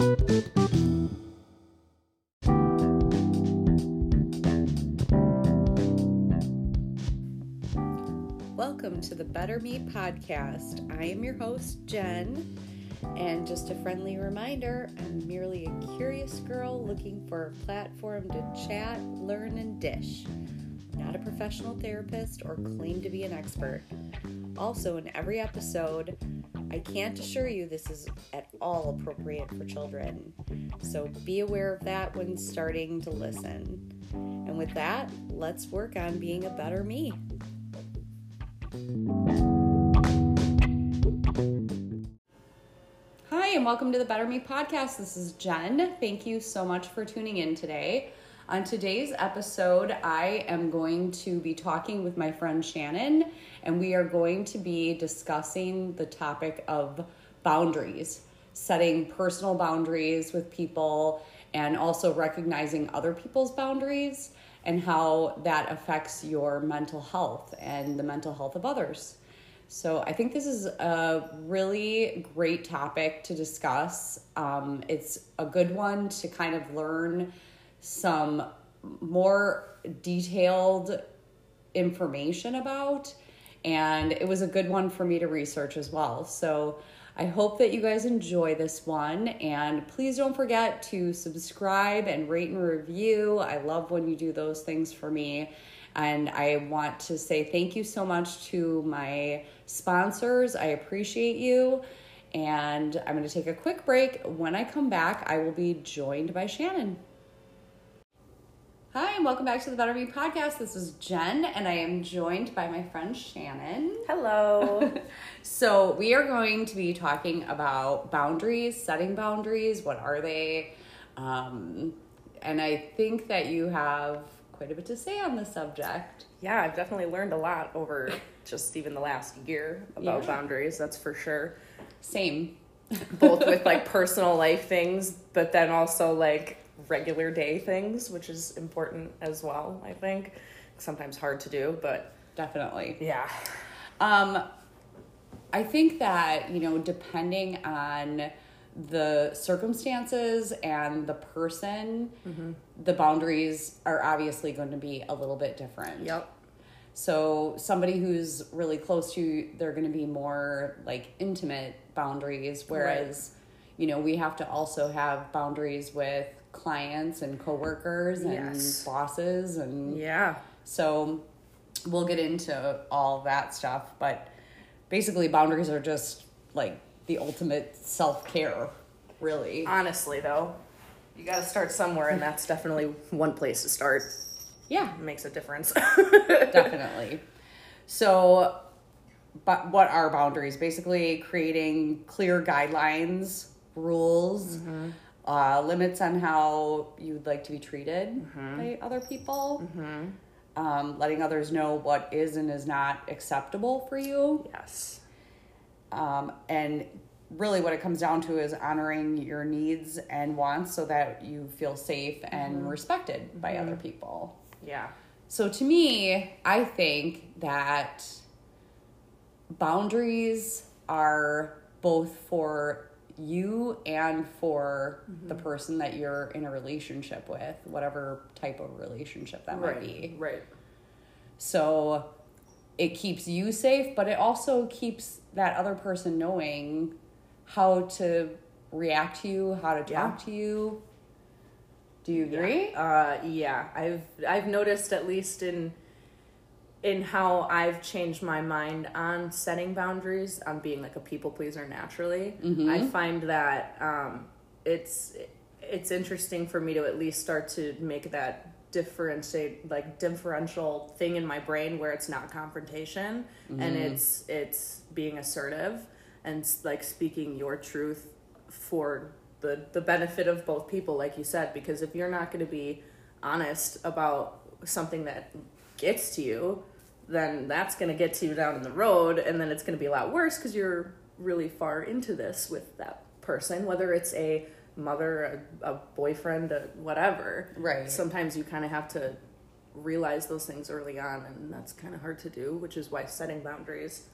Welcome to the Better Me podcast. I am your host, Jen. And just a friendly reminder I'm merely a curious girl looking for a platform to chat, learn, and dish. Not a professional therapist or claim to be an expert. Also, in every episode, I can't assure you this is at all appropriate for children. So be aware of that when starting to listen. And with that, let's work on being a better me. Hi, and welcome to the Better Me podcast. This is Jen. Thank you so much for tuning in today. On today's episode, I am going to be talking with my friend Shannon, and we are going to be discussing the topic of boundaries, setting personal boundaries with people, and also recognizing other people's boundaries and how that affects your mental health and the mental health of others. So, I think this is a really great topic to discuss. Um, it's a good one to kind of learn some more detailed information about, and it was a good one for me to research as well. So, I hope that you guys enjoy this one. And please don't forget to subscribe and rate and review. I love when you do those things for me. And I want to say thank you so much to my sponsors. I appreciate you. And I'm going to take a quick break. When I come back, I will be joined by Shannon. Hi, and welcome back to the Better Me podcast. This is Jen, and I am joined by my friend Shannon. Hello. so, we are going to be talking about boundaries, setting boundaries. What are they? Um, and I think that you have quite a bit to say on the subject. yeah, I've definitely learned a lot over just even the last year about Yeah. boundaries, that's for sure. Same. Both with like personal life things, but then also like regular day things, which is important as well, I think. Sometimes hard to do, but Definitely. yeah. Um, I think that, you know, depending on the circumstances and the person, the boundaries are obviously going to be a little bit different. Yep. So, somebody who's really close to you, they're going to be more like intimate boundaries, whereas, you know, we have to also have boundaries with clients and coworkers and Yes. bosses and Yeah. so we'll get into all that stuff, but basically boundaries are just like the ultimate self-care, really. Honestly though, you gotta start somewhere and that's definitely one place to start. Yeah, It makes a difference. definitely. So but what are boundaries? Basically creating clear guidelines, rules, mm-hmm. Uh, limits on how you'd like to be treated by other people. Um, letting others know what is and is not acceptable for you. yes. um, and really what it comes down to is honoring your needs and wants so that you feel safe and respected by other people Yeah. so to me i think that boundaries are both for you and for the person that you're in a relationship with whatever type of relationship that might be Right. so it keeps you safe, but it also keeps that other person knowing how to react to you, how to talk Yeah. to you. Do you agree? Uh, yeah, I've I've noticed at least in in how I've changed my mind on setting boundaries, on being like a people pleaser naturally. I find that um, it's it's interesting for me to at least start to make that differentiate like differential thing in my brain where it's not confrontation and it's it's being assertive and like speaking your truth for the the benefit of both people like you said because if you're not going to be honest about something that gets to you then that's going to get to you down in the road and then it's going to be a lot worse because you're really far into this with that person whether it's a mother a, a boyfriend a whatever Right. sometimes you kind of have to realize those things early on and that's kind of hard to do which is why setting boundaries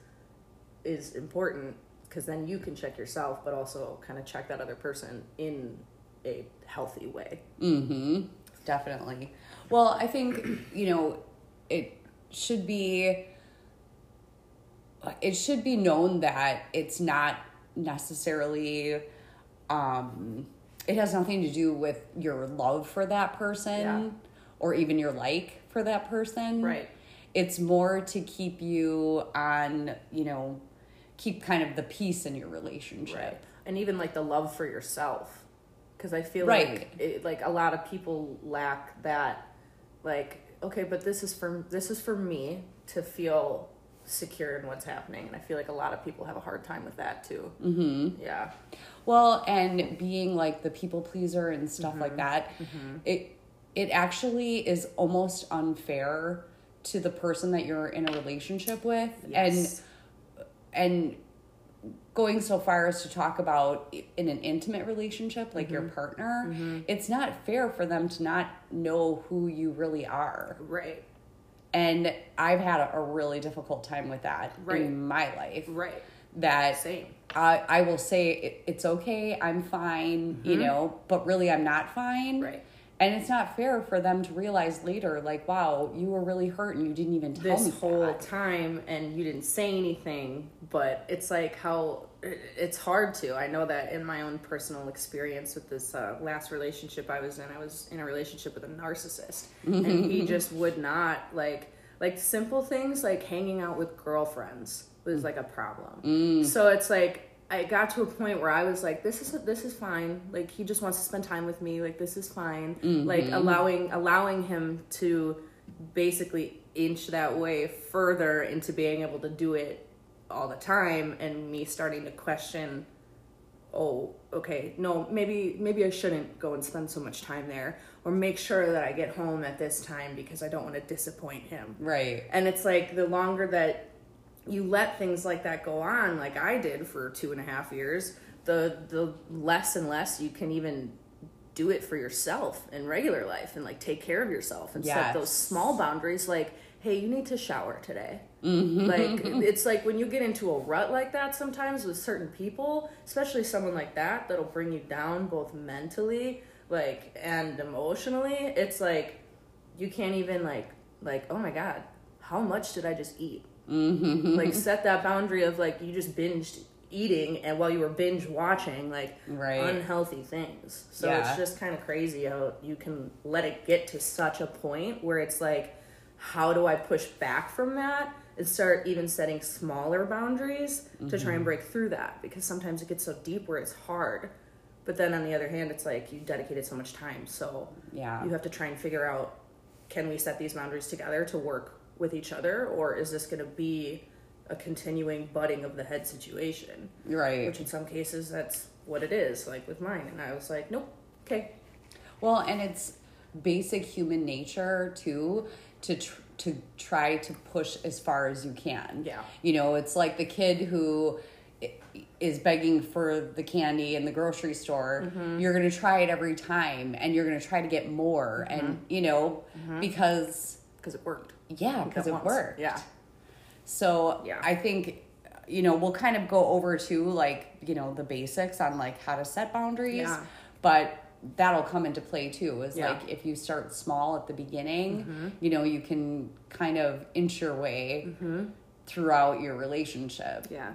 is important because then you can check yourself, but also kind of check that other person in a healthy way. Mm-hmm. Definitely. Well, I think, you know, it should be it should be known that it's not necessarily um it has nothing to do with your love for that person Yeah. or even your like for that person. Right. It's more to keep you on, you know, keep kind of the peace in your relationship. Right. And even like the love for yourself. Because I feel Right. like it, like a lot of people lack that like okay, but this is for this is for me to feel secure in what's happening. And I feel like a lot of people have a hard time with that too. Mm-hmm. Yeah. Well, and being like the people pleaser and stuff like Mm-hmm. that, it it actually is almost unfair to the person that you're in a relationship with Yes. and and going so far as to talk about in an intimate relationship like Mm-hmm. your partner, it's not fair for them to not know who you really are. right. And I've had a, a really difficult time with that Right. in my life. Right. That Same. I, I will say it, it's okay, I'm fine, you know, but really I'm not fine. Mm-hmm. Right. And it's not fair for them to realize later, like, wow, you were really hurt and you didn't even tell me this whole that. time and you didn't say anything but it's like how it's hard to. I know that in my own personal experience with this uh, last relationship i was in i was in a relationship with a narcissist. And he just would not like like simple things like hanging out with girlfriends was like a problem. So it's like I got to a point where I was like, "This is this is fine. Like he just wants to spend time with me. Like this is fine. Like mm-hmm. allowing allowing him to basically inch that way further into being able to do it all the time and me starting to question oh okay no maybe maybe i shouldn't go and spend so much time there or make sure that i get home at this time because i don't want to disappoint him Right. and it's like the longer that you let things like that go on, like I did for two and a half years, the the less and less you can even do it for yourself in regular life and like take care of yourself and set those small boundaries like hey you need to shower today. Mm-hmm. Like it's like when you get into a rut like that sometimes with certain people especially someone like that that'll bring you down both mentally like and emotionally it's like you can't even like like oh my god how much did i just eat Mm-hmm. like set that boundary of like you just binged eating and while you were binge watching like Right. unhealthy things so Yeah. it's just kind of crazy how you can let it get to such a point where it's like how do i push back from that and start even setting smaller boundaries to try and mm-hmm. break through that because sometimes it gets so deep where it's hard but then on the other hand it's like you dedicated so much time so Yeah. you have to try and figure out can we set these boundaries together to work with each other or is this going to be a continuing butting of the head situation Right. which in some cases that's what it is like with mine and i was like nope okay Well, and it's basic human nature too to tr- to try to push as far as you can. Yeah. You know, it's like the kid who is begging for the candy in the grocery store. Mm-hmm. You're going to try it every time and you're going to try to get more Mm-hmm. and you know, because because it worked yeah, because it once. worked. yeah So Yeah. I think you know we'll kind of go over to like you know the basics on like how to set boundaries, Yeah. but that'll come into play too. Is Yeah. like if you start small at the beginning, Mm-hmm. you know you can kind of inch your way Mm-hmm. throughout your relationship. yeah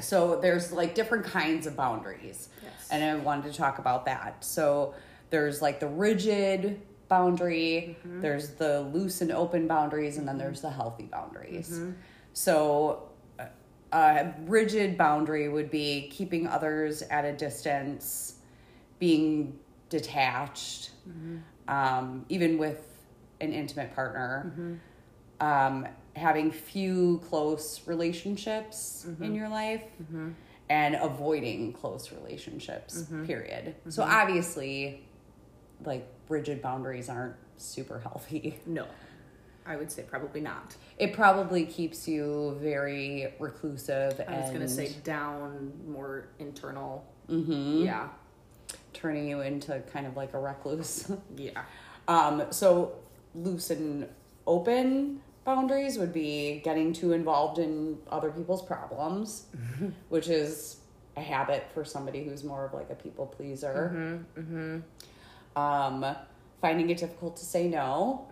So there's like different kinds of boundaries. Yes. And I wanted to talk about that. So there's like the rigid boundary, Mm-hmm. there's the loose and open boundaries, and then there's the healthy boundaries. Mm-hmm. So a rigid boundary would be keeping others at a distance, being detached, Mm-hmm. um, even with an intimate partner Mm-hmm. um, having few close relationships Mm-hmm. in your life and avoiding close relationships Mm-hmm. period so obviously like rigid boundaries aren't super healthy. No. I would say probably not. It probably keeps you very reclusive i was going to say down more internal. Mhm. yeah. Turning you into kind of like a recluse. Yeah. Um, so loose and open boundaries would be getting too involved in other people's problems, which is a habit for somebody who's more of like a people pleaser. Um, finding it difficult to say no,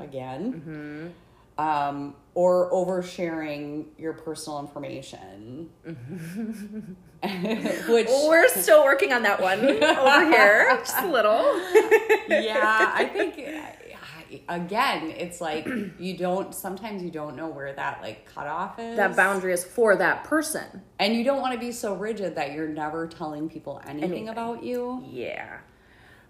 again. Um, or oversharing your personal information. Which We're still working on that one over here, just a little. yeah, I think again, it's like you don't sometimes you don't know where that like cutoff is. That boundary is for that person. And you don't want to be so rigid that you're never telling people anything Anything. about you. Yeah.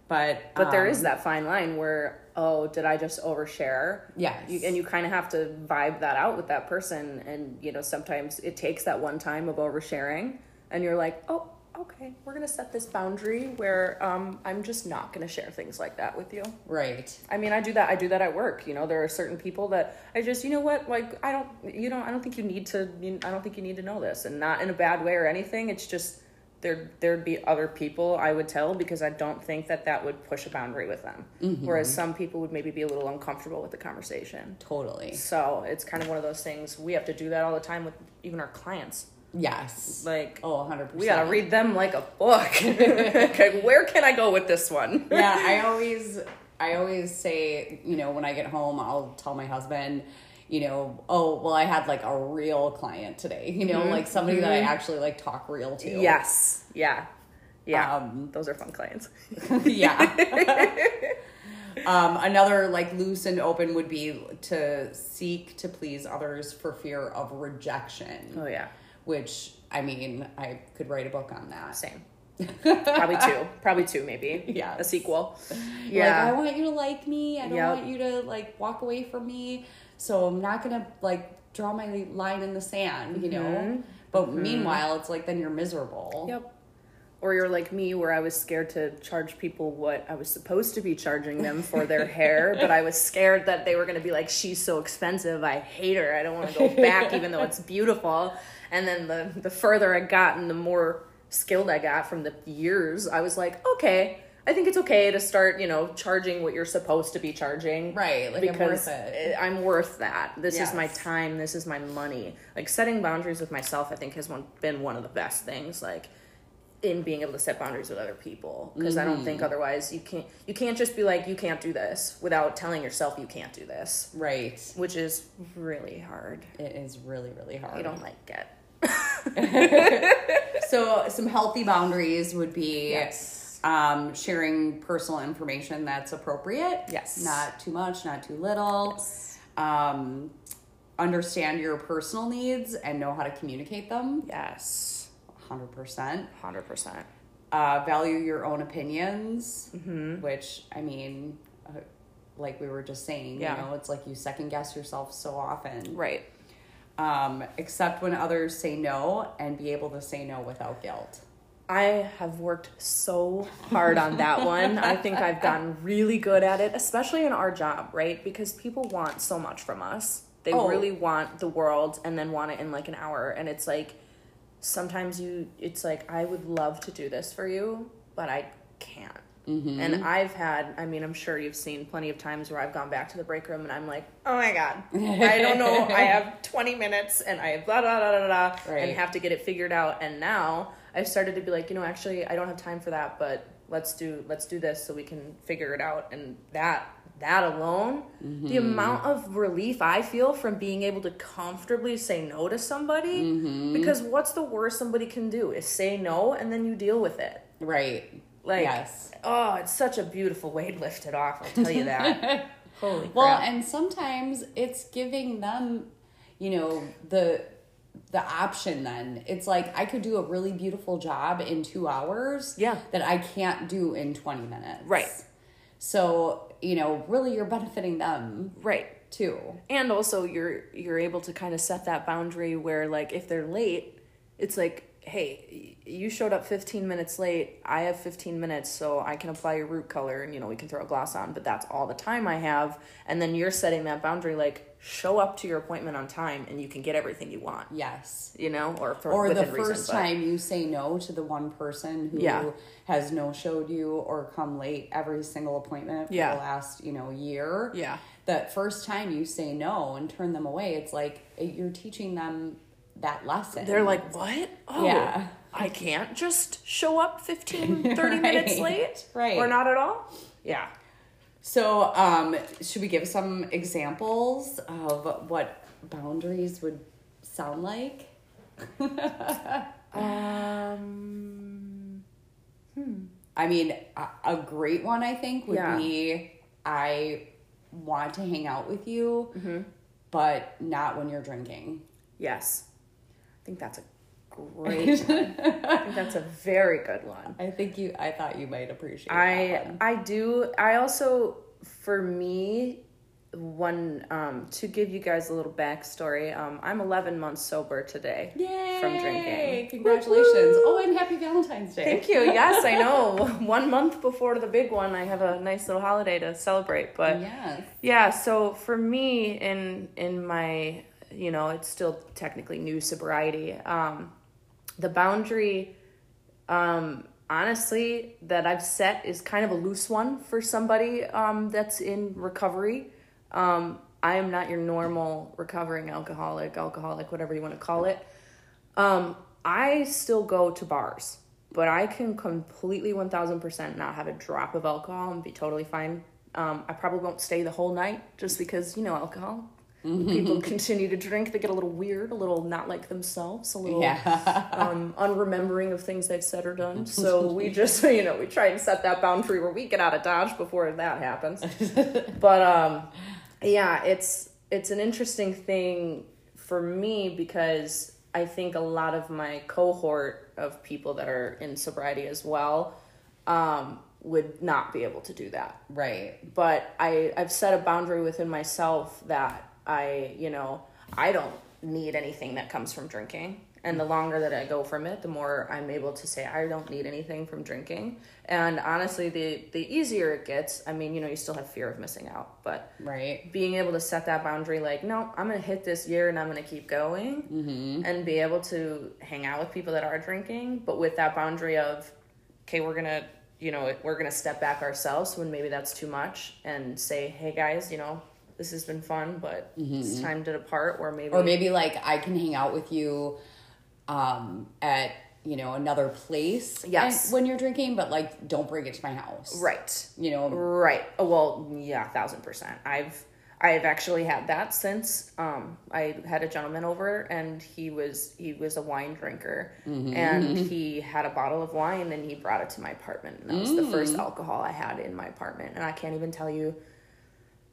But But there is um, that fine line where, oh, did I just overshare? Yes. You, and you kind of have to vibe that out with that person. And, you know, sometimes it takes that one time of oversharing. And you're like, oh, okay, we're going to set this boundary where um, I'm just not going to share things like that with you. right. I mean, I do that. I do that at work. You know, there are certain people that I just, you know what, like, I don't, you know, I don't think you need to, you, I don't think you need to know this, and not in a bad way or anything. It's just there, there'd be other people I would tell because I don't think that that would push a boundary with them. Mm-hmm. Whereas some people would maybe be a little uncomfortable with the conversation. Totally. So it's kind of one of those things. We have to do that all the time with even our clients. Yes. Like, Oh, 100%. we gotta read them like a book. okay, where can I go with this one? yeah, I always I always say, you know, when I get home, I'll tell my husband, you know, oh, well, I had like a real client today, you know, like somebody that I actually like talk real to. Yes. Yeah. Yeah. Um, Those are fun clients. yeah. um, another like loose and open would be to seek to please others for fear of rejection, Oh yeah. which I mean, I could write a book on that. Same. Probably two. Probably two, maybe. Yes. A sequel. Like, Yeah. I want you to like me. I don't Yep. want you to like walk away from me. So I'm not gonna like draw my line in the sand, you know. But meanwhile, it's like then you're miserable. Mm-hmm. yep. Or you're like me, where I was scared to charge people what I was supposed to be charging them for their hair, but I was scared that they were to be like, "She's so expensive. I hate her. I don't want to go back, even though it's beautiful." And then the the further I got, and the more skilled I got from the years, I was like, "Okay, I think it's okay to start, you know, charging what you're supposed to be charging." Right, like, I'm worth it. I'm worth that. This is my time. This is my money. Like setting boundaries with myself, I think has one, been one of the best things. Like in being able to set boundaries with other people, because I don't think Mm-hmm. otherwise you can't. You can't just be like you can't do this without telling yourself you can't do this, Right. which is really hard. It is really, really hard. I don't like it. So some healthy boundaries would be Yes. Um, sharing personal information that's appropriate. Yes. Not too much, not too little. Um, understand your personal needs and know how to communicate them. Yes, 100%. hundred percent. Uh, value your own opinions, Mm-hmm. which, I mean, uh, like we were just saying, Yeah. you know, it's like you second guess yourself so often. Right. Um, accept when others say no and be able to say no without guilt. I have worked so hard on that one. I think I've gotten really good at it, especially in our job, right? Because people want so much from us. They Oh. really want the world and then want it in like an hour. And it's like sometimes you, it's like, I would love to do this for you, but I can't. Mm-hmm. And I've had, I mean, I'm sure you've seen plenty of times where I've gone back to the break room and I'm like, oh my God, I don't know. I have 20 minutes and I have blah, blah, blah, blah, blah, Right. and have to get it figured out. And now I've started to be like, you know, actually, I don't have time for that, but let's do, let's do this so we can figure it out. And that, that alone, the mm-hmm. amount of relief I feel from being able to comfortably say no to somebody, mm-hmm. because what's the worst somebody can do is say no and then you deal with it. Right. Like, yes. oh, it's such a beautiful weight lifted off. I'll tell you that. Holy crap! Well, and sometimes it's giving them, you know, the the option then. It's like I could do a really beautiful job in 2 hours Yeah. that I can't do in 20 minutes. Right. So, you know, really you're benefiting them right, too. and also you're you're able to kind of set that boundary where, like, if they're late, it's like hey, you showed up 15 minutes late. I have 15 minutes, so I can apply your root color and, you know, we can throw a gloss on, but that's all the time I have. And then you're setting that boundary like, show up to your appointment on time and you can get everything you want, Yes. you know, or for Or the first reason, but- time you say no to the one person who Yeah. has no showed you or come late every single appointment for Yeah. the last, you know, year. Yeah. That first time you say no and turn them away, it's like it- you're teaching them that lesson. They're like, what? Oh, Yeah. I can't just show up 15, 30 minutes late? right. Or not at all? Yeah. So, um, should we give some examples of what boundaries would sound like? Um, hmm. I mean, a, a great one I think would Yeah. be I want to hang out with you, Mm-hmm. but not when you're drinking. yes. I think that's a great one. I think that's a very good one. I think you. I thought you might appreciate I. I do. I also, for me, one um, to give you guys a little backstory. Um, I'm 11 months sober today Yay! from drinking. Congratulations! Oh, and happy Valentine's Day. Thank you. Yes, I know. One month before the big one, I have a nice little holiday to celebrate. But Yes. yeah, so for me, in in my, you know, it's still technically new sobriety. Um, the boundary, um, honestly, that I've set is kind of a loose one for somebody um, that's in recovery. Um, I am not your normal recovering alcoholic, alcoholic, whatever you want to call it. Um, I still go to bars, but I can completely 1000% not have a drop of alcohol and be totally fine. Um, I probably won't stay the whole night just because, you know, alcohol. People continue to drink, they get a little weird, a little not like themselves, a little Yeah. um, unremembering of things they've said or done. So we just, you know, we try and set that boundary where we get out of Dodge before that happens. but um, yeah, it's it's an interesting thing for me because I think a lot of my cohort of people that are in sobriety as well um, would not be able to do that Right. but I I've set a boundary within myself that I you know I don't need anything that comes from drinking and the longer that I go from it the more I'm able to say I don't need anything from drinking and honestly the the easier it gets I mean you know you still have fear of missing out but Right. being able to set that boundary like no i'm gonna hit this year and i'm gonna keep going Mm-hmm. and be able to hang out with people that are drinking but with that boundary of okay we're gonna you know we're gonna step back ourselves when maybe that's too much and say hey guys you know this has been fun but it's time to depart or maybe Mm-hmm. Or maybe like I can hang out with you um at you know another place Yes. and- when you're drinking but like don't bring it to my house right you know Right. Oh, Well, yeah, thousand percent. I've I've actually had that since um, I had a gentleman over and he was he was a wine drinker and he had a bottle of wine and he brought it to my apartment and that was the first alcohol I had in my apartment and I can't even tell you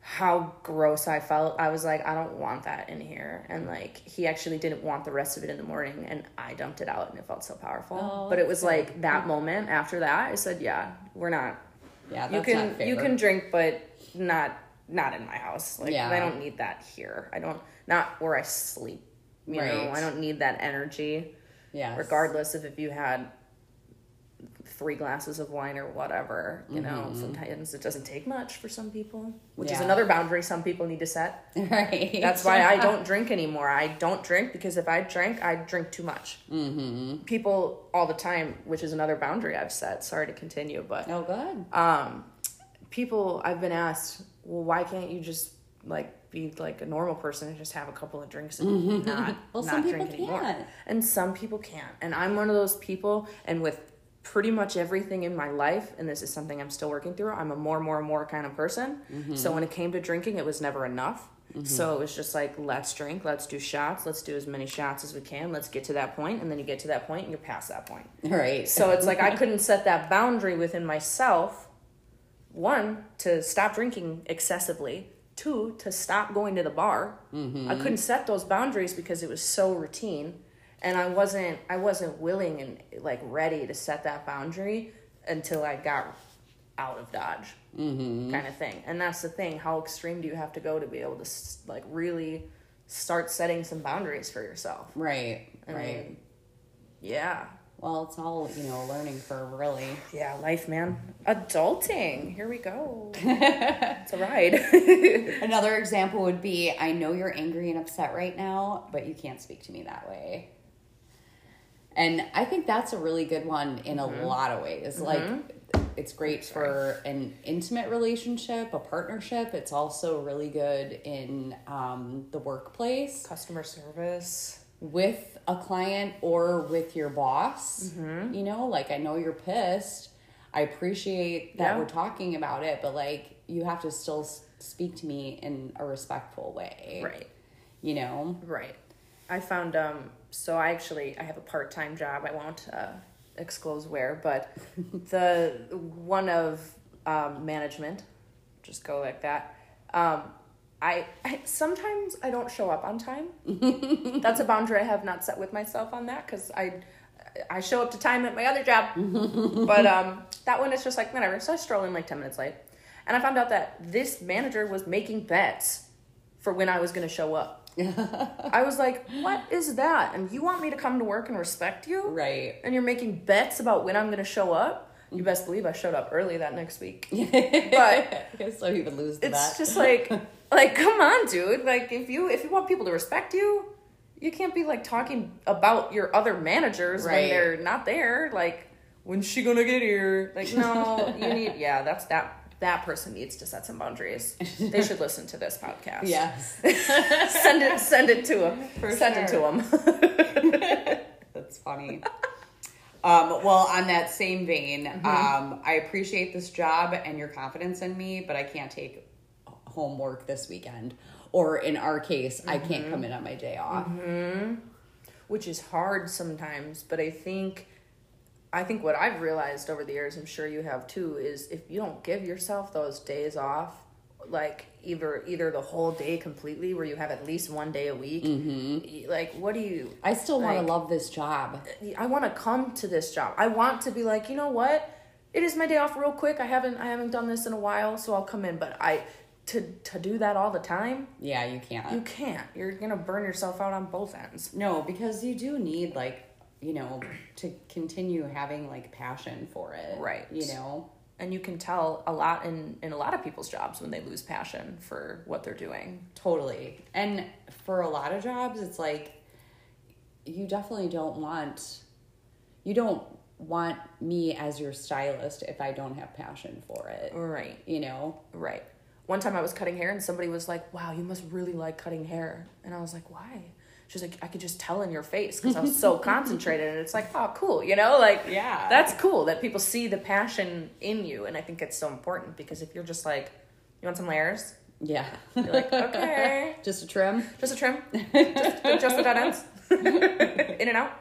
how gross I felt. I was like, I don't want that in here. And like, he actually didn't want the rest of it in the morning, and I dumped it out, and it felt so powerful. Oh, but it was like that moment after that, I said, Yeah, we're not. yeah You can you can drink, but not not in my house. Like Yeah. I don't need that here. I don't not where I sleep. You know, I don't need that energy. Yeah. Regardless of if you had three glasses of wine or whatever. You know, sometimes it doesn't take much for some people, which is Mm-hmm. Another boundary some people need to set. right That's why I don't drink anymore. I don't drink because if I drink, I'd drink too much. Mm-hmm. People all the time, which is another boundary I've set. Sorry to continue, but oh good um, people I've been asked, well, why can't you just like be like a normal person and just have a couple of drinks and not Well, not some people drink anymore? can't. And some people can't. And I'm one of those people. And with pretty much everything in my life, and this is something I'm still working through, I'm a more, more, more kind of person. Mm-hmm. So when it came to drinking, it was never enough. Mm-hmm. So it was just like, let's drink, let's do shots, let's do as many shots as we can, let's get to that point, and then you get to that point and you're past that point. right So it's like I couldn't set that boundary within myself. One, to stop drinking excessively. Two, to stop going to the bar. Mm-hmm. I couldn't set those boundaries because it was so routine, and I wasn't I wasn't willing and like ready to set that boundary until I got out of Dodge, mm-hmm. kind of thing. And that's the thing. How extreme do you have to go to be able to like really start setting some boundaries for yourself? right I right mean, Yeah. Well, it's all, you know, learning curve, really. Yeah, life, man. Adulting. Here we go. it's a ride. Another example would be I know you're angry and upset right now, but you can't speak to me that way. And I think that's a really good one in a lot of ways. Like, it's great for an intimate relationship, a partnership. It's also really good in um, the workplace Customer service. with a client or with your boss. You know, like I know you're pissed. I appreciate that Yeah. we're talking about it, but like you have to still speak to me in a respectful way. Right. You know? Right. I found um so I actually I have a part-time job. I won't uh disclose where, but the one of um management just go like that. Um I, I sometimes I don't show up on time. That's a boundary I have not set with myself on that cuz I I show up to time at my other job. but um that one is just like whatever. So I stroll in like 10 minutes late. And I found out that this manager was making bets for when I was going to show up. I was like, what is that? And you want me to come to work and respect you? Right. And you're making bets about when I'm going to show up? You best believe I showed up early that next week. But so he would lose the it's bet. just like, like, come on, dude. Like, if you if you want people to respect you, you can't be like talking about your other managers when they're not there. Like, when's she gonna get here? Like, no, you need. Yeah, that's that. That person needs to set some boundaries. They should listen to this podcast. yes. send it send it to them. For send it to them. That's funny. Um, well, on that same vein, Mm-hmm. um, I appreciate this job and your confidence in me, but I can't take homework this weekend. Or in our case, I Mm-hmm. can't come in on my day off. which is hard sometimes but i think i think what i've realized over the years i'm sure you have too is if you don't give yourself those days off like either either the whole day completely where you have at least one day a week mm-hmm. y- like what do you I still want to love this job. I want to come to this job. I want to be like, you know what? It is my day off real quick. I haven't I haven't done this in a while, so I'll come in. But I to to do that all the time, Yeah, you can't. you can't. You're gonna burn yourself out on both ends. no, because you do need like you know to continue having like passion for it. Right. You know. And you can tell a lot in in a lot of people's jobs when they lose passion for what they're doing. Totally. And for a lot of jobs, it's like you definitely don't want you don't want me as your stylist if I don't have passion for it. Right. You know? Right. One time I was cutting hair and somebody was like, "Wow, you must really like cutting hair." And I was like, "Why?" She's like, "I could just tell in your face because I was so concentrated." And it's like, "Oh, cool," you know, like Yeah. that's cool that people see the passion in you, and I think it's so important because if you're just like, "You want some layers?" Yeah. You're like, "Okay, Just a trim. just a trim, just, just the dead ends, in and out."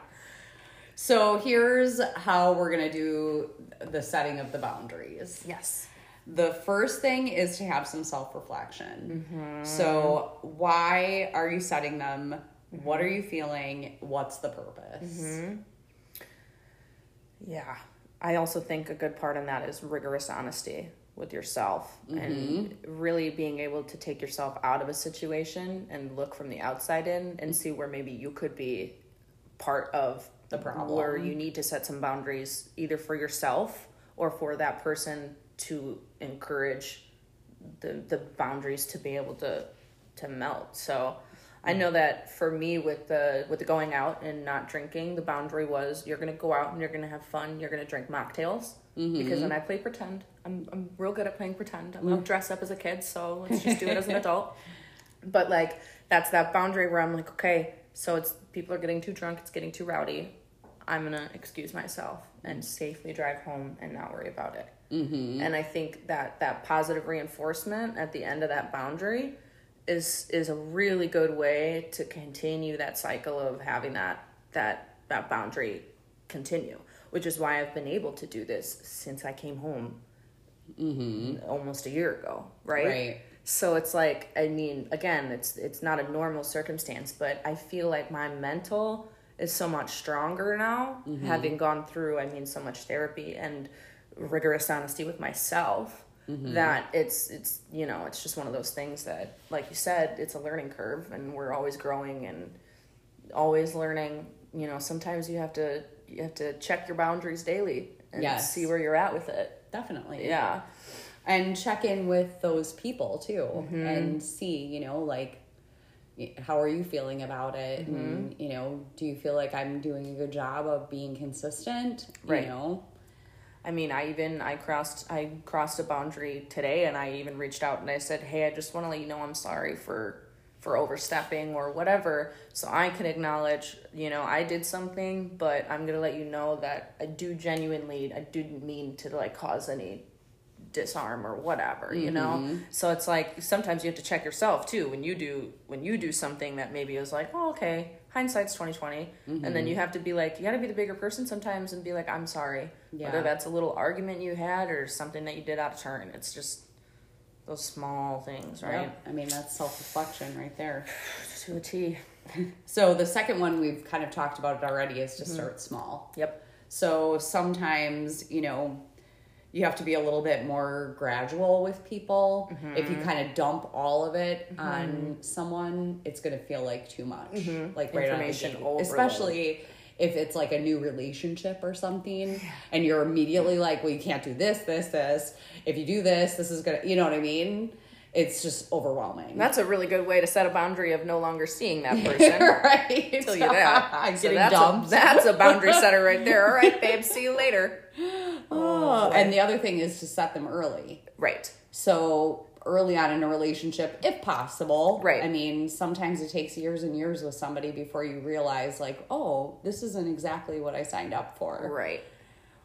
So here's how we're going to do the setting of the boundaries. Yes. The first thing is to have some self reflection. Mm-hmm. So, why are you setting them? What are you feeling? What's the purpose? Mm-hmm. Yeah. I also think a good part in that is rigorous honesty with yourself and mm-hmm. really being able to take yourself out of a situation and look from the outside in and see where maybe you could be part of The problem. where you need to set some boundaries either for yourself or for that person to encourage the the boundaries to be able to to melt. So I know that for me with the with the going out and not drinking, the boundary was you're gonna go out and you're gonna have fun. You're gonna drink mocktails because then I play pretend. I'm I'm real good at playing pretend. I'm dressed up as a kid, so let's just do it as an adult. But like that's that boundary where I'm like, okay, so it's people are getting too drunk, it's getting too rowdy. I'm gonna excuse myself and safely drive home and not worry about it. Mm-hmm. And I think that that positive reinforcement at the end of that boundary is is a really good way to continue that cycle of having that that that boundary continue. Which is why I've been able to do this since I came home mm-hmm. almost a year ago, right? Right. So it's like I mean, again, it's it's not a normal circumstance, but I feel like my mental is so much stronger now, mm-hmm. having gone through, I mean, so much therapy and rigorous honesty with myself. That it's it's you know it's just one of those things that like you said it's a learning curve and we're always growing and always learning you know, sometimes you have to you have to check your boundaries daily and Yes. see where you're at with it. Definitely. Yeah. and check in with those people too Mm-hmm. and see you know like how are you feeling about it Mm-hmm. and you know do you feel like i'm doing a good job of being consistent Right. you know I mean, I even I crossed I crossed a boundary today, and I even reached out and I said, "Hey, I just want to let you know I'm sorry for for overstepping or whatever, so I can acknowledge, you know, I did something, but I'm gonna let you know that I do genuinely I didn't mean to like cause any disarm or whatever you know? So it's like sometimes you have to check yourself too when you do when you do something that maybe is like oh okay hindsight's 2020 and then you have to be like you got to be the bigger person sometimes and be like i'm sorry Yeah. whether that's a little argument you had or something that you did out of turn it's just those small things right? Yep. i mean that's self-reflection right there. To a t. So the second one we've kind of talked about it already is to Mm-hmm. start small. Yep. So sometimes, you know, you have to be a little bit more gradual with people. Mm-hmm. If you kind of dump all of it on someone, it's going to feel like too much. Like right Information on overload. Especially if it's like a new relationship or something and you're immediately like, well, you can't do this, this, this. If you do this, this is going to, you know what I mean? It's just overwhelming. that's a really good way to set a boundary of no longer seeing that person right. tell you that so Getting that's dumped. a, that's a boundary setter right there all right babe see you later Oh, and the other thing is to set them early. right So early on in a relationship, if possible. Right. I mean, sometimes it takes years and years with somebody before you realize, like, oh, this isn't exactly what I signed up for. right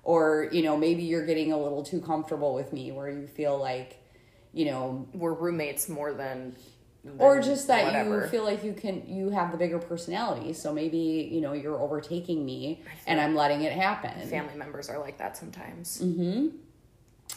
Or, you know, maybe you're getting a little too comfortable with me where you feel like, you know, we're roommates more than, or just that whatever. you feel like you can you have the bigger personality so maybe you know you're overtaking me and i'm letting it happen family members are like that sometimes mm-hmm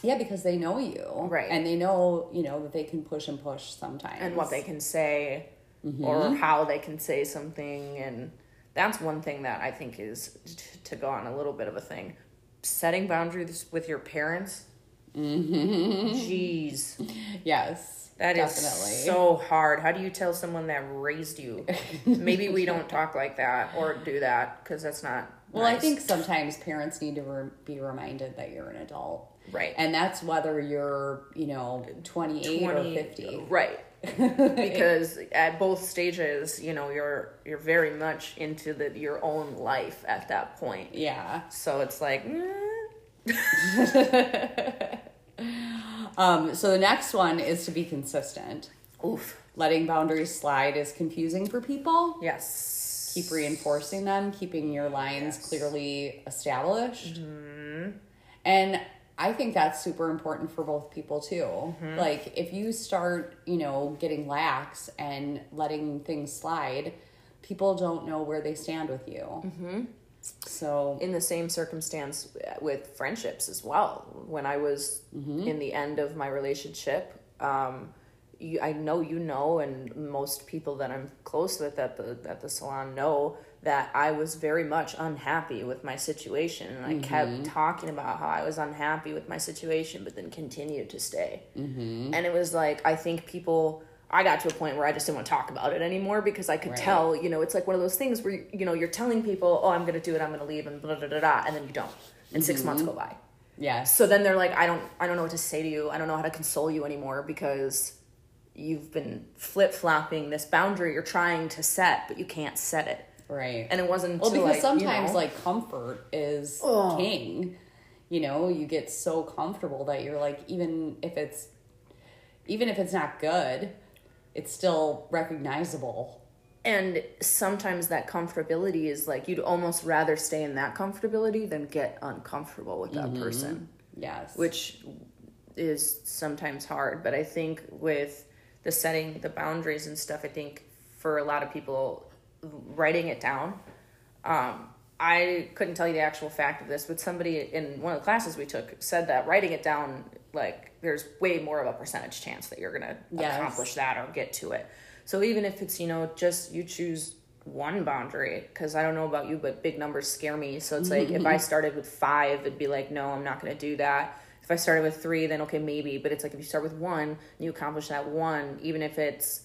yeah because they know you Right. and they know you know that they can push and push sometimes and what they can say Mm-hmm. or how they can say something and that's one thing that i think is t- to go on a little bit of a thing setting boundaries with your parents jeez. Yes. That is definitely. so hard. How do you tell someone that raised you? Maybe we don't talk like that or do that because that's not well i think sometimes parents need to re- be reminded that you're an adult. Right. And that's whether you're you know 28 or 50 right. Because at both stages you know you're you're very much into the your own life at that point. Yeah. So it's like mm, um so the next one is to be consistent oof letting boundaries slide is confusing for people yes keep reinforcing them, keeping your lines Yes. clearly established. Mm-hmm. And I think that's super important for both people too. Mm-hmm. Like if you start, you know, getting lax and letting things slide, people don't know where they stand with you. Mm-hmm. So in the same circumstance with friendships as well. When I was in the end of my relationship, um, you, I know you know, and most people that I'm close with at the at the salon know that I was very much unhappy with my situation, and I kept talking about how I was unhappy with my situation, but then continued to stay. Mm-hmm. And it was like I think people. I got to a point where I just didn't want to talk about it anymore because I could Right. tell, you know, it's like one of those things where you know you're telling people, "Oh, I'm going to do it, I'm going to leave," and blah blah blah, blah and then you don't, and six months go mm-hmm. by. Yeah. So then they're like, I don't, I don't know what to say to you. I don't know how to console you anymore because you've been flip flopping this boundary you're trying to set, but you can't set it. right. And it wasn't well, because like, you sometimes know- like comfort is king. You know, you get so comfortable that you're like even if it's even if it's not good, it's still recognizable. And sometimes that comfortability is like you'd almost rather stay in that comfortability than get uncomfortable with that person, Yes. which is sometimes hard. But I think with the setting the boundaries and stuff, I think for a lot of people, writing it down. Um, I couldn't tell you the actual fact of this, but somebody in one of the classes we took said that writing it down, like there's way more of a percentage chance that you're gonna Yes. accomplish that or get to it. So even if it's you know just you choose one boundary, because I don't know about you, but big numbers scare me. So it's like if I started with five, it'd be like no, I'm not gonna do that. If I started with three, then okay, maybe. But it's like if you start with one and you accomplish that one, even if it's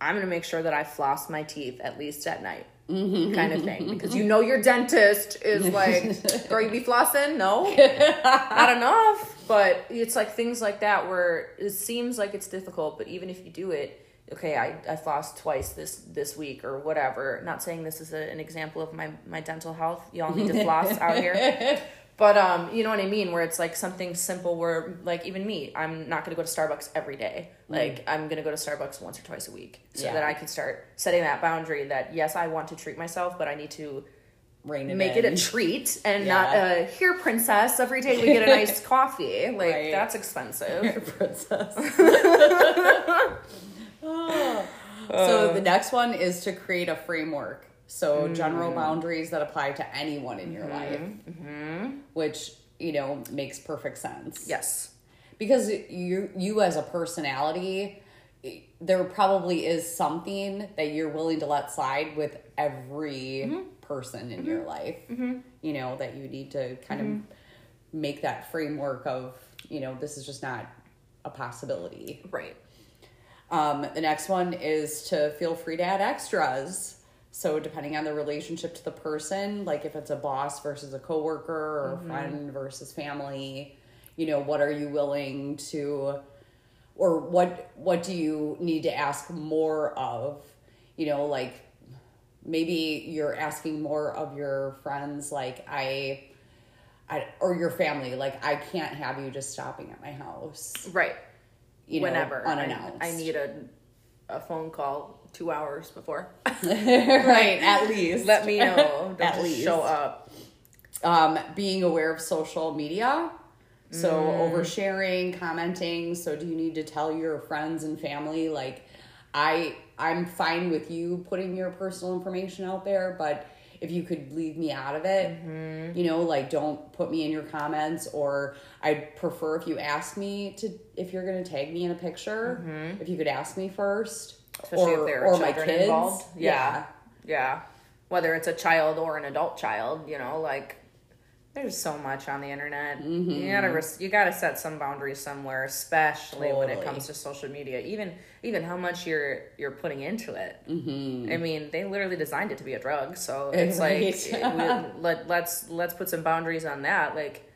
I'm gonna make sure that I floss my teeth at least at night. Mm-hmm. kind of thing because you know your dentist is like, "Girl, you be flossing? No, not enough." But it's like things like that where it seems like it's difficult, but even if you do it, okay, I I flossed twice this this week or whatever. Not saying this is a, an example of my my dental health. Y'all need to floss out here. But um, you know what I mean, where it's like something simple where like even me, I'm not gonna go to Starbucks every day. Like I'm gonna go to Starbucks once or twice a week. So Yeah. that I can start setting that boundary that yes, I want to treat myself, but I need to Rein it make it a treat and Yeah. not a here princess every day we get a nice coffee. Like Right. that's expensive. princess. so the next one is to create a framework. So Mm. general boundaries that apply to anyone in your mm-hmm, life, mm-hmm. which you know makes perfect sense. yes. because you you as a personality, there probably is something that you're willing to let slide with every mm-hmm. person in your life. You know that you need to kind of make that framework of you know this is just not a possibility. Right. Um, the next one is to feel free to add extras. So depending on the relationship to the person, like if it's a boss versus a coworker or a mm-hmm. friend versus family, you know, what are you willing to or what what do you need to ask more of? You know, like maybe you're asking more of your friends like I I, or your family, like I can't have you just stopping at my house, Right. you know, Whenever. I- I, need a a phone call two hours before. right, at least. Let me know. Don't At least. show up. Um, being aware of social media. So Mm. oversharing, commenting. So do you need to tell your friends and family like I I'm fine with you putting your personal information out there, but if you could leave me out of it, Mm-hmm. you know, like don't put me in your comments or I'd prefer if you ask me to if you're gonna tag me in a picture, if you could ask me first. Mm-hmm. Especially or, if there are or my children kids. involved. Yeah. Yeah. Whether it's a child or an adult child, you know, like there's so much on the internet. You gotta res- you gotta set some boundaries somewhere, especially when it comes to social media. Even even how much you're you're putting into it. Mm-hmm. I mean, they literally designed it to be a drug, so it's Right. like we, let let's let's put some boundaries on that. Like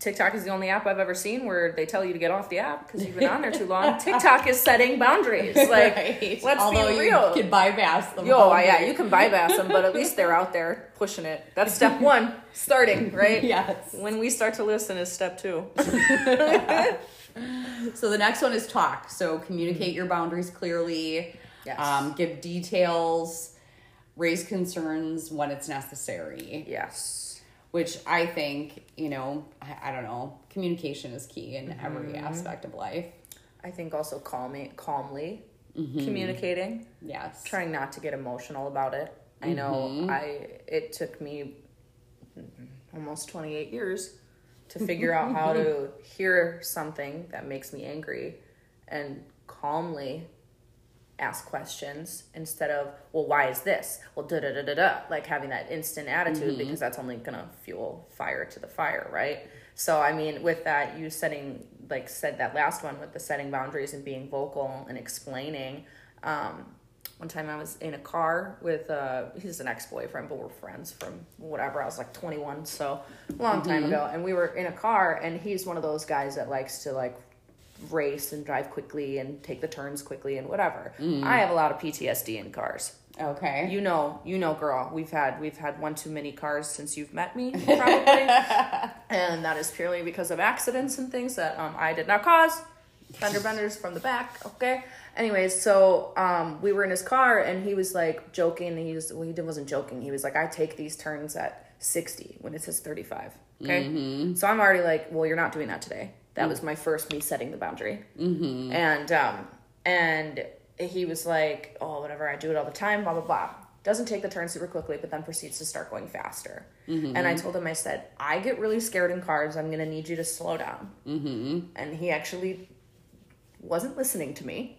TikTok is the only app I've ever seen where they tell you to get off the app because you've been on there too long. TikTok is setting boundaries. Like, Right. let's Although be you real. can bypass them. Yo, yeah, you can bypass them, but at least they're out there pushing it. That's step one, starting, right? Yes. When we start to listen is step two. So the next one is talk. So communicate your boundaries clearly. Yes. Um, give details. Raise concerns when it's necessary. Yes. Which I think, you know, I, I don't know. Communication is key in mm-hmm. every aspect of life. I think also calming, calmly mm-hmm. communicating, Yes. trying not to get emotional about it. I know mm-hmm. I it took me almost 28 years to figure out how to hear something that makes me angry and calmly ask questions instead of well why is this? Well da da da da da. Like having that instant attitude because that's only gonna fuel fire to the fire right? So i mean with that you setting like said that last one with the setting boundaries and being vocal and explaining um one time I was in a car with uh he's an ex-boyfriend but we're friends from whatever. I was like 21 so a long time ago. And we were in a car and he's one of those guys that likes to like race and drive quickly and take the turns quickly and whatever. I have a lot of PTSD in cars. Okay. You know, you know, girl. We've had we've had one too many cars since you've met me, probably, and that is purely because of accidents and things that um, I did not cause. Fender benders from the back. Okay. Anyways, so um, we were in his car and he was like joking. He was well, he wasn't joking. He was like, I take these turns at sixty when it says thirty five. Okay. So I'm already like, well, you're not doing that today. That was my first me setting the boundary. Mm-hmm. And um, and he was like, oh, whatever, I do it all the time, blah blah blah. Doesn't take the turn super quickly, but then proceeds to start going faster. And I told him, I said, I get really scared in cars. I'm gonna need you to slow down. Mm-hmm. And he actually wasn't listening to me.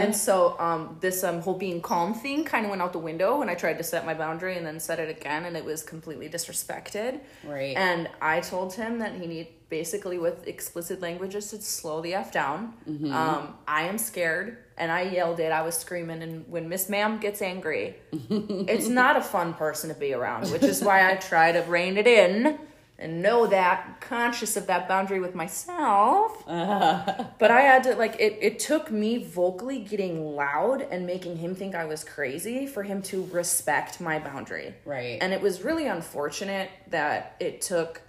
And so um, this um, whole being calm thing kind of went out the window when I tried to set my boundary and then set it again, and it was completely disrespected. Right. And I told him that he need basically with explicit language just to slow the f down. Mm-hmm. Um, I am scared, and I yelled it. I was screaming, and when Miss Ma'am gets angry, it's not a fun person to be around. Which is why I try to rein it in and know that, conscious of that boundary with myself. But I had to like it. It took me vocally getting loud and making him think I was crazy for him to respect my boundary. Right. And it was really unfortunate that it took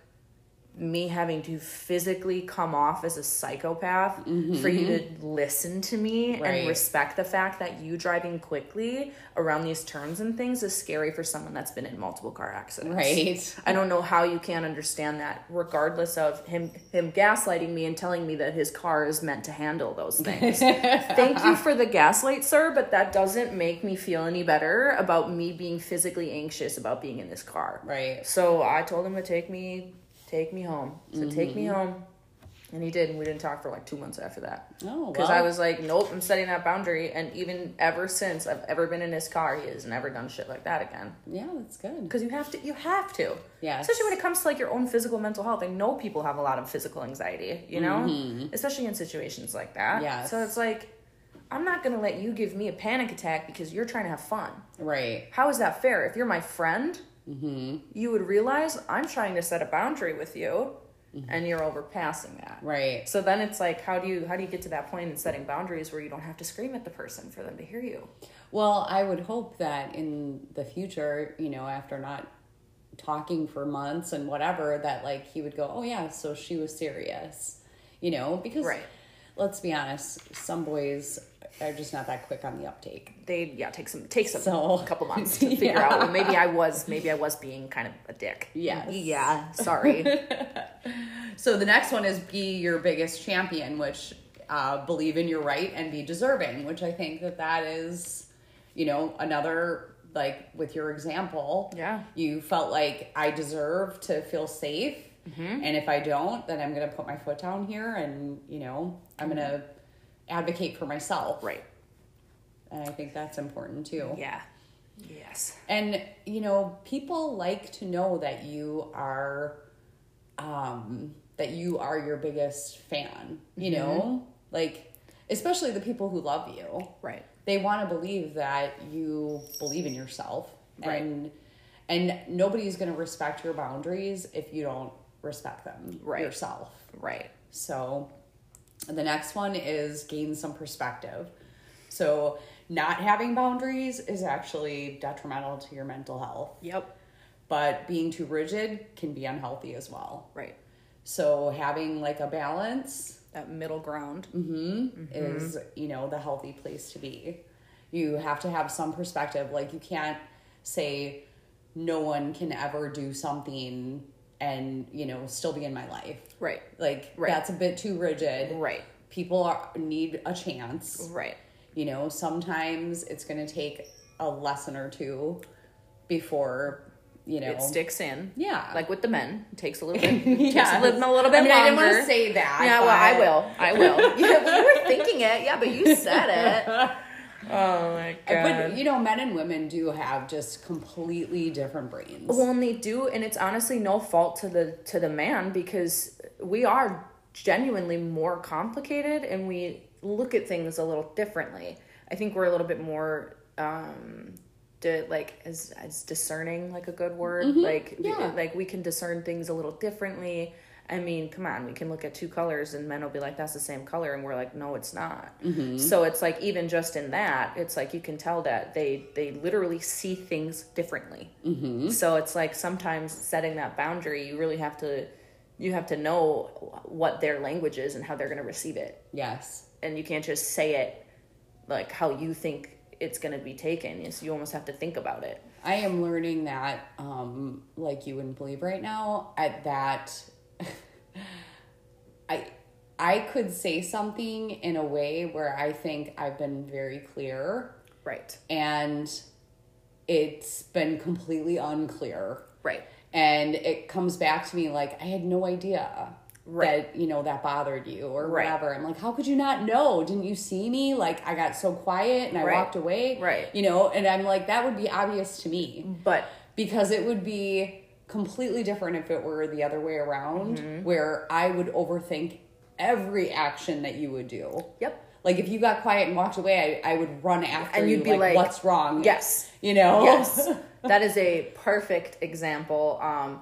me having to physically come off as a psychopath mm-hmm, for you to mm-hmm. listen to me Right. and respect the fact that you driving quickly around these turns and things is scary for someone that's been in multiple car accidents. Right. I don't know how you can't understand that, regardless of him him gaslighting me and telling me that his car is meant to handle those things. Thank you for the gaslight, sir, but that doesn't make me feel any better about me being physically anxious about being in this car. Right. So I told him to take me take me home. So take me Mm-hmm. home. And he did, and we didn't talk for like two months after that. Oh, Because. I was like, nope, I'm setting that boundary. And even ever since I've ever been in his car, he has never done shit like that again Yeah, that's good. because you have to you have to Yeah. especially when it comes to like your own physical mental health i know people have a lot of physical anxiety you know especially in situations like that Mm-hmm. So it's like i'm not gonna let you give me a panic attack because you're trying to have fun Right. how is that fair if you're my friend Mm-hmm. you would realize i'm trying to set a boundary with you and you're overpassing that Right. so then it's like how do you how do you get to that point in setting boundaries where you don't have to scream at the person for them to hear you Well, I would hope that in the future, you know, after not talking for months and whatever, that like he would go, oh yeah, so she was serious, you know, because Right. let's be honest, some boys are just not that quick on the uptake. they yeah take some take some So- a couple months to figure Yeah. out well, maybe i was maybe i was being kind of a dick Yeah, yeah sorry So the next one is be your biggest champion, which uh, believe in your right and be deserving, which I think that that is, you know, another like with your example. Yeah. You felt like I deserve to feel safe. Mm-hmm. And if I don't, then I'm going to put my foot down here and, you know, I'm going to advocate for myself. Right And I think that's important too. yeah yes And you know, people like to know that you are um that you are your biggest fan, you Mm-hmm. know? Like especially the people who love you. right They want to believe that you believe in yourself Right. and and nobody's going to respect your boundaries if you don't respect them Right. yourself. right So the next one is gain some perspective. So not having boundaries is actually detrimental to your mental health, yep but being too rigid can be unhealthy as well. right So having like a balance that middle ground mm-hmm. Mm-hmm. is, you know, the healthy place to be. You have to have some perspective. Like you can't say no one can ever do something and, you know, still be in my life. Right Like Right. that's a bit too rigid. right People are, need a chance. right You know, sometimes it's going to take a lesson or two before, you know. it sticks in Yeah. like with the men it takes a little bit it takes Yes. a little, a little bit I mean, I didn't want to say that. yeah well i will i will yeah you were thinking it yeah but you said it oh my god! But, you know, men and women do have just completely different brains. Well, and they do, and it's honestly no fault to the to the man because we are genuinely more complicated and we look at things a little differently. I think we're a little bit more um di- like as as discerning like a good word like yeah. like we can discern things a little differently i mean come on we can look at two colors and men will be like that's the same color and we're like no it's not. So it's like even just in that it's like you can tell that they they literally see things differently. So it's like sometimes setting that boundary you really have to you have to know what their language is and how they're going to receive it. Yes. and you can't just say it like how you think it's going to be taken. Yes you almost have to think about it. I am learning that, um, like you wouldn't believe right now, at that I I could say something in a way where I think I've been very clear right and it's been completely unclear. right And it comes back to me like I had no idea Right. that you know that bothered you or Right. whatever. I'm like, how could you not know? Didn't you see me? Like I got so quiet and I Right. walked away. Right. You know, and I'm like, that would be obvious to me but because it would be completely different if it were the other way around, Mm-hmm. where I would overthink every action that you would do. Yep. Like if you got quiet and walked away, I, I would run after And you. you'd be like, "What's wrong?" Yes. you know. Yes. that is a perfect example. Um,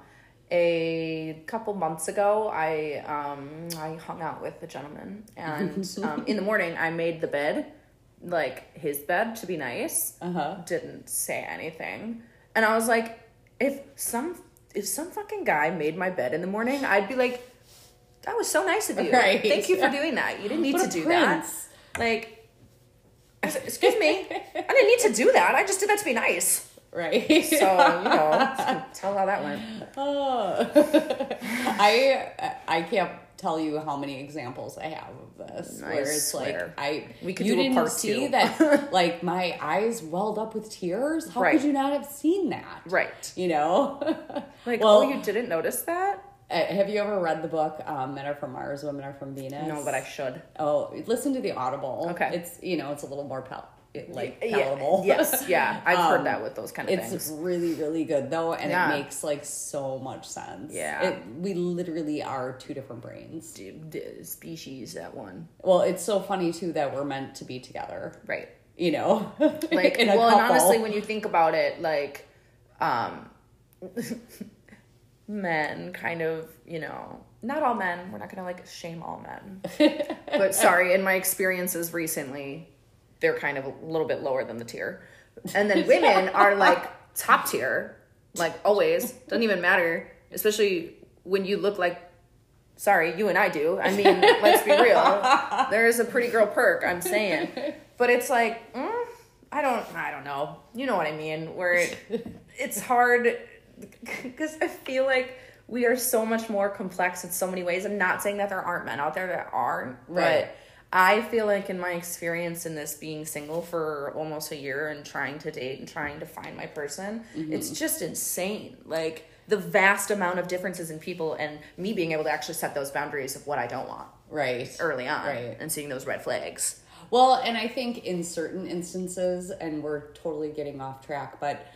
a couple months ago, I um, I hung out with a gentleman, and um, in the morning, I made the bed, like his bed, to be nice. Uh-huh. Didn't say anything, and I was like, if some if some fucking guy made my bed in the morning, I'd be like, that was so nice of you. Right. Thank you for doing that. You didn't need What to do prince. that. Like. Excuse me. I didn't need to do that. I just did that to be nice. Right. So, you know, tell how that went. Oh. I I can't tell you how many examples I have of this where it's like I We could you do didn't part see two. that like my eyes welled up with tears. How Right. could you not have seen that? Right. You know. Like, well, oh, you didn't notice that? uh, have you ever read the book um, "Men Are from Mars, Women Are from Venus"? No, but I should. Oh, listen to the Audible. Okay. It's you know it's a little more pal- it, like Yeah, yes, yeah. I've Um, heard that with those kind of It's things. It's really, really good though, and Yeah. it makes like so much sense. Yeah. it, we literally are two different brains. D- d- species at one. Well, it's so funny too that we're meant to be together. Right. You know, Like, well, and honestly, when you think about it, like, um, men kind of, you know, not all men, we're not gonna like shame all men. but sorry, in my experiences recently, they're kind of a little bit lower than the tier. And then women are like top tier, like always, doesn't even matter, especially when you look like sorry, you and I do. I mean, let's be real. There is a pretty girl perk, I'm saying. But it's like, mm, I don't I don't know. You know what I mean? Where it, it's hard because I feel like we are so much more complex in so many ways. I'm not saying that there aren't men out there that aren't, Right. but I feel like in my experience in this being single for almost a year and trying to date and trying to find my person, mm-hmm. it's just insane. Like the vast amount of differences in people and me being able to actually set those boundaries of what I don't want right? early on Right. and seeing those red flags. Well, and I think in certain instances, and we're totally getting off track, but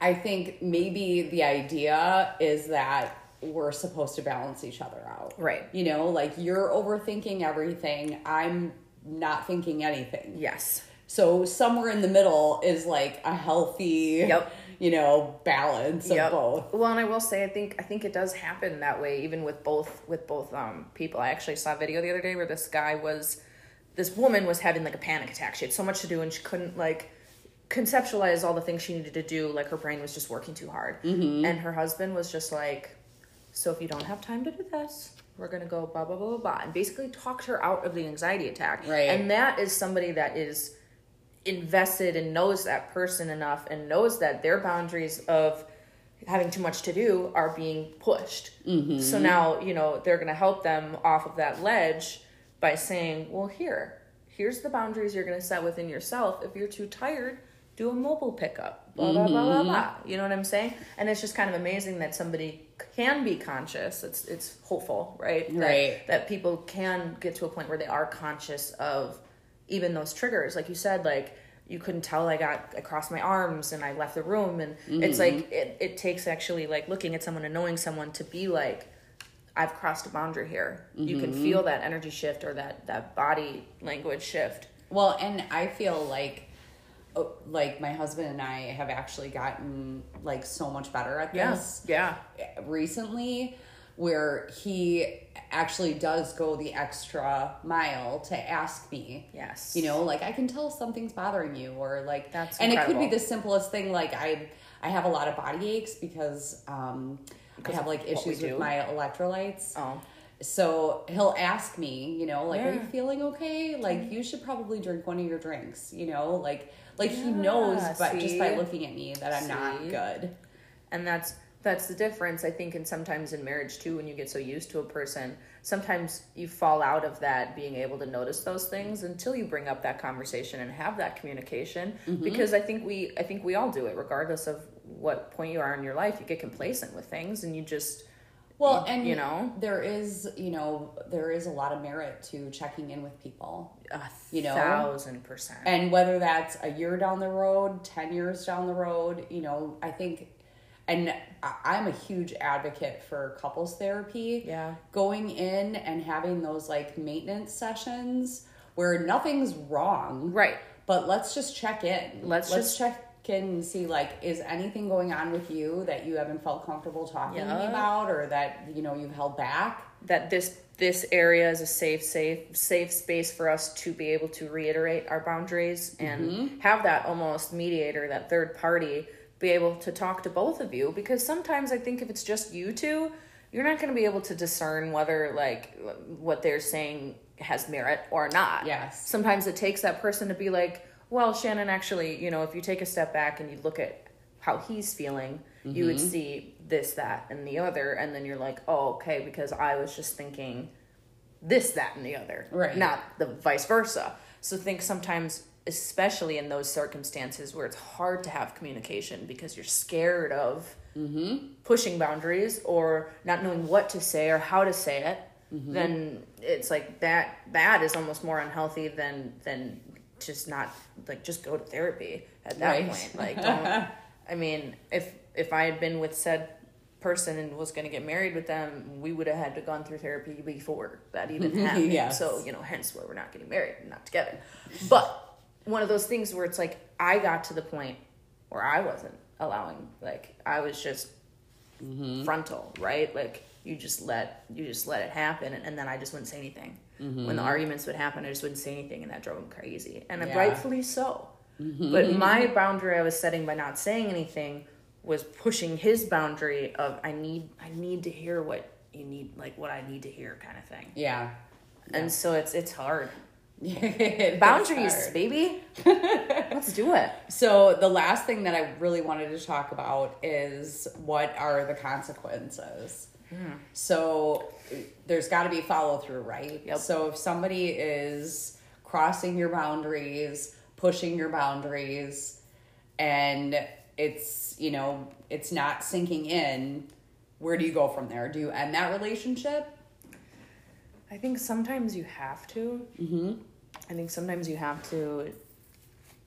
I think maybe the idea is that we're supposed to balance each other out. Right. You know, like you're overthinking everything, I'm not thinking anything. Yes. So somewhere in the middle is like a healthy, Yep. you know, balance of both. Well, and I will say, I think I think it does happen that way, even with both with both um people. I actually saw a video the other day where this guy was, this woman was having like a panic attack. She had so much to do and she couldn't like conceptualize all the things she needed to do. Like her brain was just working too hard. Mm-hmm. And her husband was just like, "So if you don't have time to do this." We're gonna go blah blah blah blah blah, and basically talked her out of the anxiety attack. Right. And that is somebody that is invested and knows that person enough and knows that their boundaries of having too much to do are being pushed. Mm-hmm. So now, you know, they're going to help them off of that ledge by saying, well, here, here's the boundaries you're going to set within yourself. If you're too tired, do a mobile pickup, blah, blah, blah, blah, blah. You know what I'm saying? And it's just kind of amazing that somebody can be conscious. It's, it's hopeful, right? That- Right. that people can get to a point where they are conscious of even those triggers like you said like you couldn't tell i got i crossed my arms and i left the room and it's mm-hmm. like it, it takes actually like looking at someone and knowing someone to be like i've crossed a boundary here you can mm-hmm. feel that energy shift or that that body language shift Well, and I feel like like my husband and I have actually gotten like so much better at this yeah. yeah. recently where he actually does go the extra mile to ask me. Yes. You know like i can tell something's bothering you or like That's and it could be the simplest thing like i i have a lot of body aches because um i have like of what we issues with my electrolytes. Oh. So he'll ask me, you know, like, are you feeling okay? Like, you should probably drink one of your drinks, you know, like, like he knows, Yeah, but just by looking at me that I'm not good. and that's that's the difference i think and sometimes in marriage too when you get so used to a person sometimes you fall out of that being able to notice those things until you bring up that conversation and have that communication. Mm-hmm. Because i think we i think we all do it regardless of what point you are in your life you get complacent with things and you just Well, and you know there is, you know, there is a lot of merit to checking in with people, a You know? thousand percent and whether that's a year down the road, ten years down the road, you know, I think, and I'm a huge advocate for couples therapy. Yeah. Going in and having those like maintenance sessions where nothing's wrong. Right. But let's just check in. Let's just- check and see like is anything going on with you that you haven't felt comfortable talking Yeah. about or that you know you've held back. that this this area is a safe safe safe space for us to be able to reiterate our boundaries and mm-hmm. have that almost mediator that third party be able to talk to both of you because sometimes i think if it's just you two you're not going to be able to discern whether like what they're saying has merit or not Yes. sometimes it takes that person to be like well shannon actually you know if you take a step back and you look at how he's feeling you would mm-hmm. see this that and the other and then you're like oh okay because i was just thinking this that and the other Right. not the vice versa. So think sometimes especially in those circumstances where it's hard to have communication because you're scared of mm-hmm. pushing boundaries or not knowing what to say or how to say it mm-hmm. then it's like that that is almost more unhealthy than than just not like just go to therapy at that Right. point. Like don't i mean if if i had been with said person and was going to get married with them we would have had to gone through therapy before that even happened. Yes. so you know hence why we're not getting married and not together. But one of those things where it's like i got to the point where i wasn't allowing like i was just mm-hmm. frontal right? Like you just let you just let it happen and, and then i just wouldn't say anything when the mm-hmm. arguments would happen i just wouldn't say anything and that drove him crazy. And Yeah. rightfully so. Mm-hmm. But my boundary i was setting by not saying anything was pushing his boundary of i need i need to hear what you need like what i need to hear kind of thing. Yeah. and so it's it's hard. It's boundaries hard. baby. Let's do it. So the last thing that I really wanted to talk about is what are the consequences. So there's got to be follow through, right? Yep. So if somebody is crossing your boundaries, pushing your boundaries, and it's you know it's not sinking in, where do you go from there? Do you end that relationship? I think sometimes you have to. Mm-hmm. I think sometimes you have to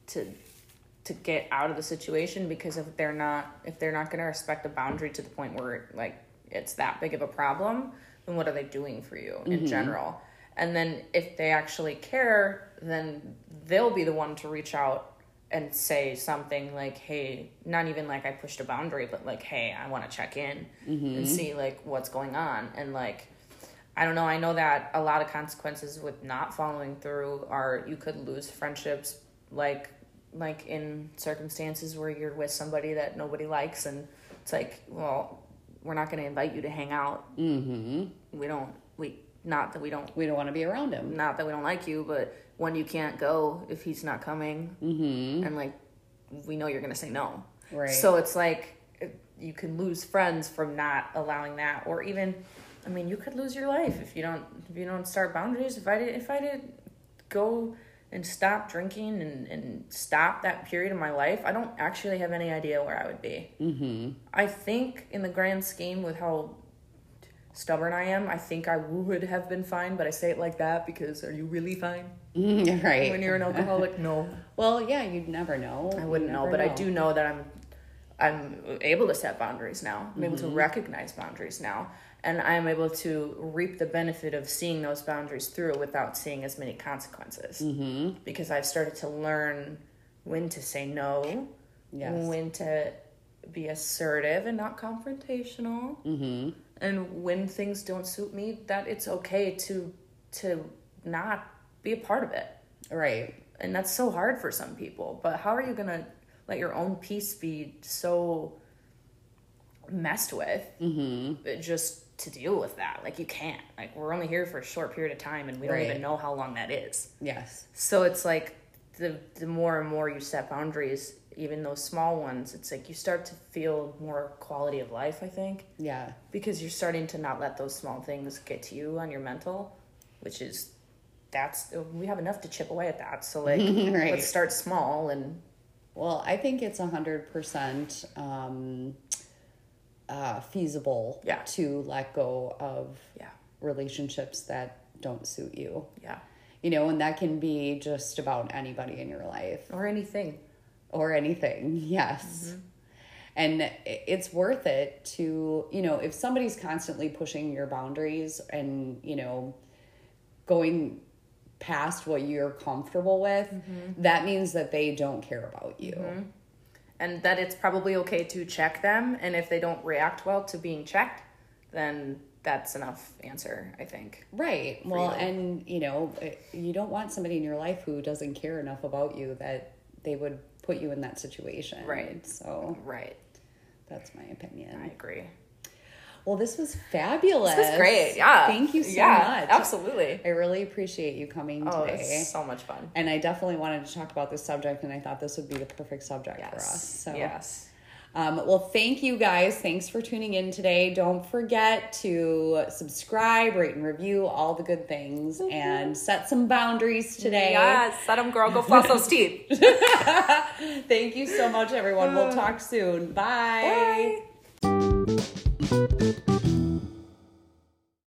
to to get out of the situation because if they're not if they're not going to respect a boundary to the point where like it's that big of a problem, then what are they doing for you in mm-hmm. general? And then if they actually care, then they'll be the one to reach out and say something like, "Hey, not even like I pushed a boundary, but like, hey, I want to check in and mm-hmm. see like what's going on." And like I don't know. I know that a lot of consequences with not following through are you could lose friendships, like like in circumstances where you're with somebody that nobody likes, and it's like, well, we're not going to invite you to hang out. Mm-hmm. We don't. We not that we don't. We don't want to be around him. Not that we don't like you, but when you can't go if he's not coming, mm-hmm. and like we know you're going to say no. Right. So it's like you can lose friends from not allowing that, or even, I mean, you could lose your life if you don't if you don't start boundaries. If I did, if I did go and stop drinking and, and stop that period of my life, I don't actually have any idea where I would be. Mm-hmm. I think in the grand scheme with how stubborn I am, I think I would have been fine, but I say it like that because are you really fine right. when you're an alcoholic? No. well, yeah, you'd never know. I wouldn't know, but I do know that I'm I'm able to set boundaries now. I'm able to recognize boundaries now, and I'm able to reap the benefit of seeing those boundaries through without seeing as many consequences. Mm-hmm. Because I've started to learn when to say no, Yes. when to be assertive and not confrontational, mm-hmm. and when things don't suit me, that it's okay to to not be a part of it Right. and that's so hard for some people but how are you gonna let your own peace be so messed with mm-hmm. just to deal with that like you can't like we're only here for a short period of time and we don't even know how long that is Yes. so it's like the the more and more you set boundaries even those small ones it's like you start to feel more quality of life i think Yeah. because you're starting to not let those small things get to you on your mental which is that's we have enough to chip away at that so like Right. let's start small and Well, I think it's a hundred percent um, uh, feasible Yeah. to let go of yeah relationships that don't suit you. yeah You know, and that can be just about anybody in your life or anything or anything. Yes. and it's worth it to you know if somebody's constantly pushing your boundaries and you know going past what you're comfortable with Mm-hmm. that means that they don't care about you and that it's probably okay to check them and if they don't react well to being checked then that's enough answer i think right. well you. and you know eh, you don't want somebody in your life who doesn't care enough about you that they would put you in that situation. Right. so right. that's my opinion. I agree well this was fabulous this was great yeah thank you so yeah, much absolutely i really appreciate you coming oh today so much fun and I definitely wanted to talk about this subject, and I thought this would be the perfect subject yes for us. So, yes um, well, thank you guys. Thanks for tuning in today. Don't forget to subscribe, rate, and review all the good things, and set some boundaries today. yes set them girl go floss those teeth Thank you so much, everyone. We'll talk soon. Bye. Bye. Thank you.